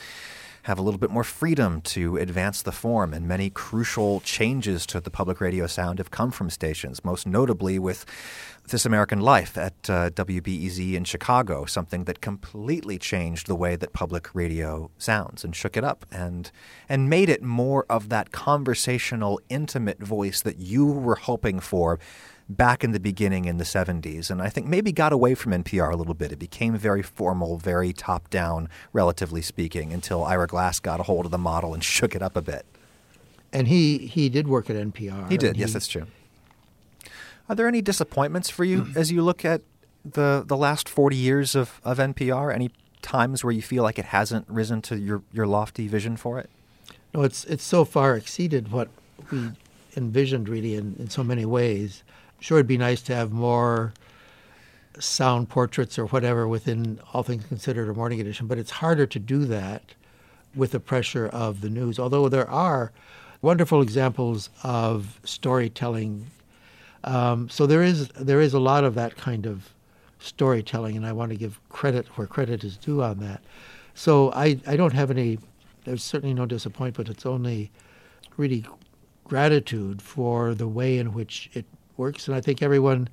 have a little bit more freedom to advance the form, and many crucial changes to the public radio sound have come from stations, most notably with This American Life at uh, WBEZ in Chicago, something that completely changed the way that public radio sounds and shook it up and and made it more of that conversational, intimate voice that you were hoping for back in the beginning in the 70s, and I think maybe got away from NPR a little bit. It became very formal, very top down, relatively speaking, until Ira Glass got a hold of the model and (laughs) shook it up a bit. And he, he did work at NPR. He did, yes, he, that's true. Are there any disappointments for you (clears throat) as you look at the, the last 40 years of, of NPR? Any times where you feel like it hasn't risen to your, your lofty vision for it? No, it's, it's so far exceeded what we envisioned, really, in, in so many ways sure it'd be nice to have more sound portraits or whatever within All Things Considered or Morning Edition, but it's harder to do that with the pressure of the news. Although there are wonderful examples of storytelling, um, so there is there is a lot of that kind of storytelling, and I want to give credit where credit is due on that. So I I don't have any. There's certainly no disappointment. It's only really gratitude for the way in which it works, and I think everyone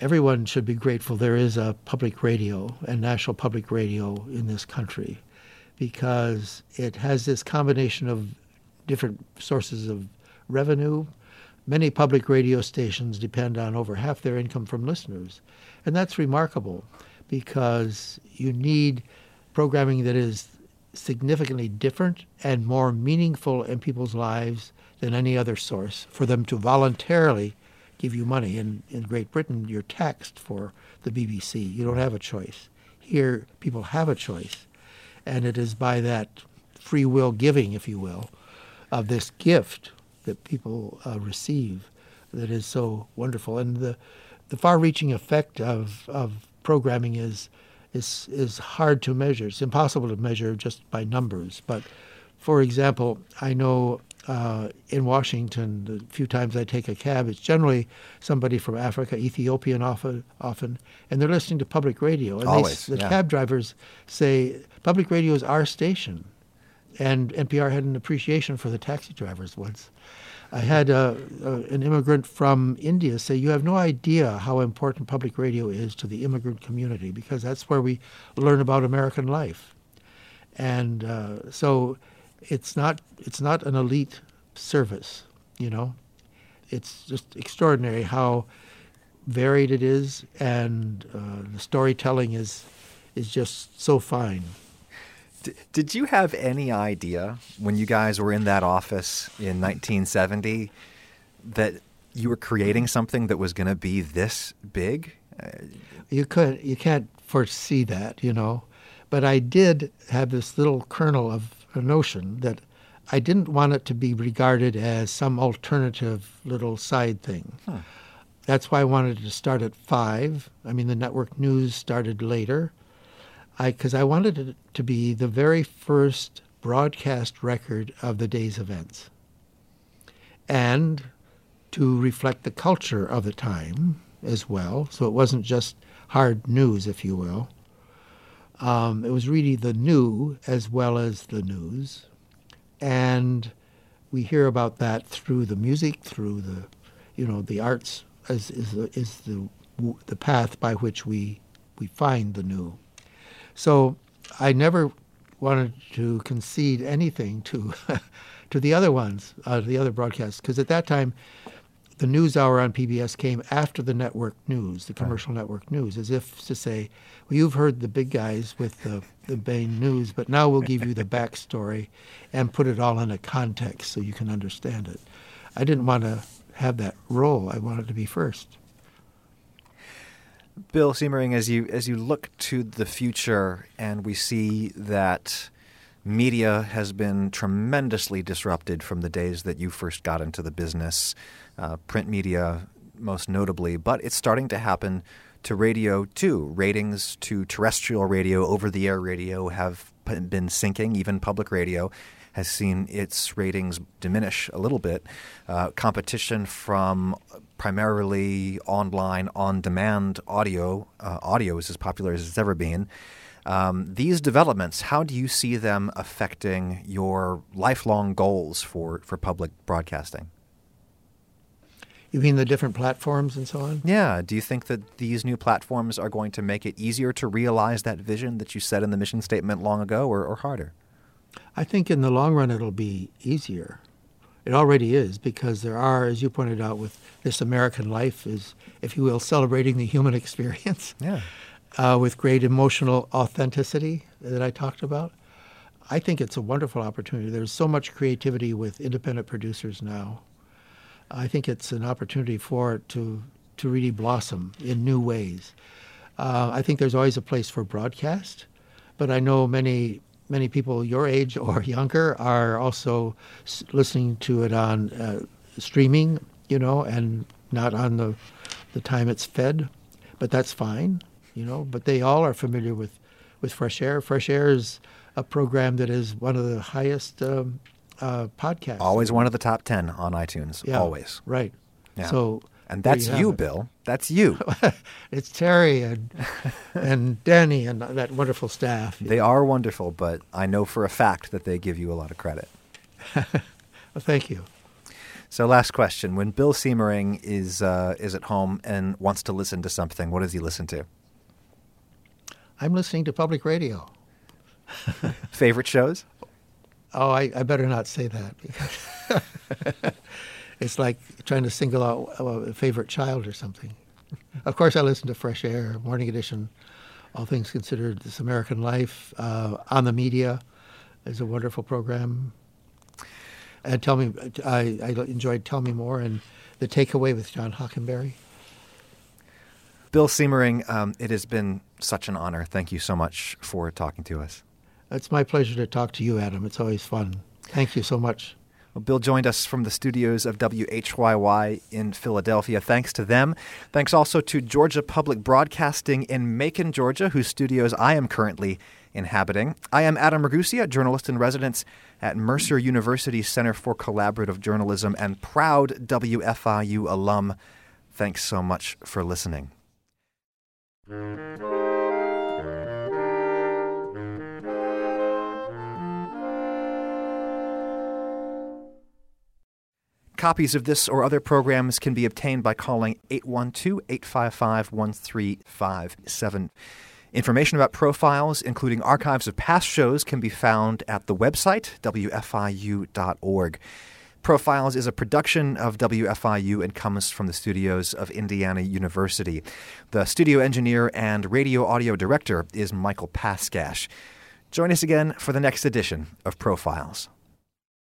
everyone should be grateful there is a public radio and national public radio in this country because it has this combination of different sources of revenue. Many public radio stations depend on over half their income from listeners. And that's remarkable because you need programming that is significantly different and more meaningful in people's lives than any other source for them to voluntarily give you money. In, in Great Britain, you're taxed for the BBC. You don't have a choice. Here, people have a choice. And it is by that free will giving, if you will, of this gift that people uh, receive that is so wonderful. And the, the far reaching effect of, of programming is, is, is hard to measure. It's impossible to measure just by numbers. But for example, I know uh, in Washington, the few times I take a cab, it's generally somebody from Africa, Ethiopian often, often and they're listening to public radio. And Always, they, the yeah. cab drivers say, public radio is our station. And NPR had an appreciation for the taxi drivers once. I had uh, uh, an immigrant from India say, You have no idea how important public radio is to the immigrant community because that's where we learn about American life. And uh, so it's not it's not an elite service, you know. It's just extraordinary how varied it is, and uh, the storytelling is is just so fine. did you have any idea when you guys were in that office in 1970 that you were creating something that was going to be this big? You could you can't foresee that, you know. But I did have this little kernel of notion that I didn't want it to be regarded as some alternative little side thing. Huh. That's why I wanted to start at five. I mean, the network news started later, I because I, I wanted it to be the very first broadcast record of the day's events, and to reflect the culture of the time as well. So it wasn't just hard news, if you will. Um, it was really the new as well as the news, and we hear about that through the music, through the, you know, the arts is is the, is the the path by which we we find the new. So I never wanted to concede anything to (laughs) to the other ones, uh, the other broadcasts, because at that time the news hour on PBS came after the network news, the commercial right. network news, as if to say, well, you've heard the big guys with the, the main news, but now we'll give you the (laughs) backstory and put it all in a context so you can understand it. I didn't want to have that role. I wanted to be first. Bill Siemering, as you as you look to the future, and we see that media has been tremendously disrupted from the days that you first got into the business, uh, print media most notably, but it's starting to happen to radio too. Ratings to terrestrial radio, over the air radio have been sinking, even public radio has seen its ratings diminish a little bit. Uh, competition from primarily online, on demand audio, uh, audio is as popular as it's ever been. Um, these developments, how do you see them affecting your lifelong goals for, for public broadcasting? You mean the different platforms and so on? Yeah. Do you think that these new platforms are going to make it easier to realize that vision that you set in the mission statement long ago or, or harder? I think in the long run it'll be easier. It already is because there are, as you pointed out, with this American life is, if you will, celebrating the human (laughs) experience. Yeah. Uh, with great emotional authenticity that I talked about. I think it's a wonderful opportunity. There's so much creativity with independent producers now. I think it's an opportunity for it to to really blossom in new ways. Uh, I think there's always a place for broadcast, but I know many many people your age or (laughs) younger are also listening to it on uh, streaming, you know, and not on the the time it's fed. But that's fine, you know. But they all are familiar with with Fresh Air. Fresh Air is a program that is one of the highest um, uh, podcasts. Always one of the top ten on iTunes. Yeah, always. Right. Yeah. So and that's you, Bill. That's you. (laughs) it's Terry and (laughs) and Danny and that wonderful staff. They are wonderful, but I know for a fact that they give you a lot of credit. (laughs) well, thank you. So, last question: When Bill Siemering is uh, is at home and wants to listen to something, what does he listen to? I'm listening to public radio. (laughs) Favorite shows? Oh, I, I better not say that. (laughs) it's like trying to single out a favorite child or something. of course, I listen to Fresh Air, Morning Edition, All Things Considered, This American Life, uh, On the Media is a wonderful program. And tell me, I, I enjoyed Tell Me More and The Takeaway with John Hockenberry. Bill Siemering, um, it has been such an honor. Thank you so much for talking to us. It's my pleasure to talk to you, Adam. It's always fun. Thank you so much. Well, Bill joined us from the studios of WHYY in Philadelphia. Thanks to them. Thanks also to Georgia Public Broadcasting in Macon, Georgia, whose studios I am currently inhabiting. I am Adam Ragusea, journalist in residence at Mercer University Center for Collaborative Journalism and proud WFIU alum. Thanks so much for listening. Copies of this or other programs can be obtained by calling 812 855 1357. Information about profiles, including archives of past shows, can be found at the website, wfiu.org. Profiles is a production of WFIU and comes from the studios of Indiana University. The studio engineer and radio audio director is Michael Paskash. Join us again for the next edition of Profiles.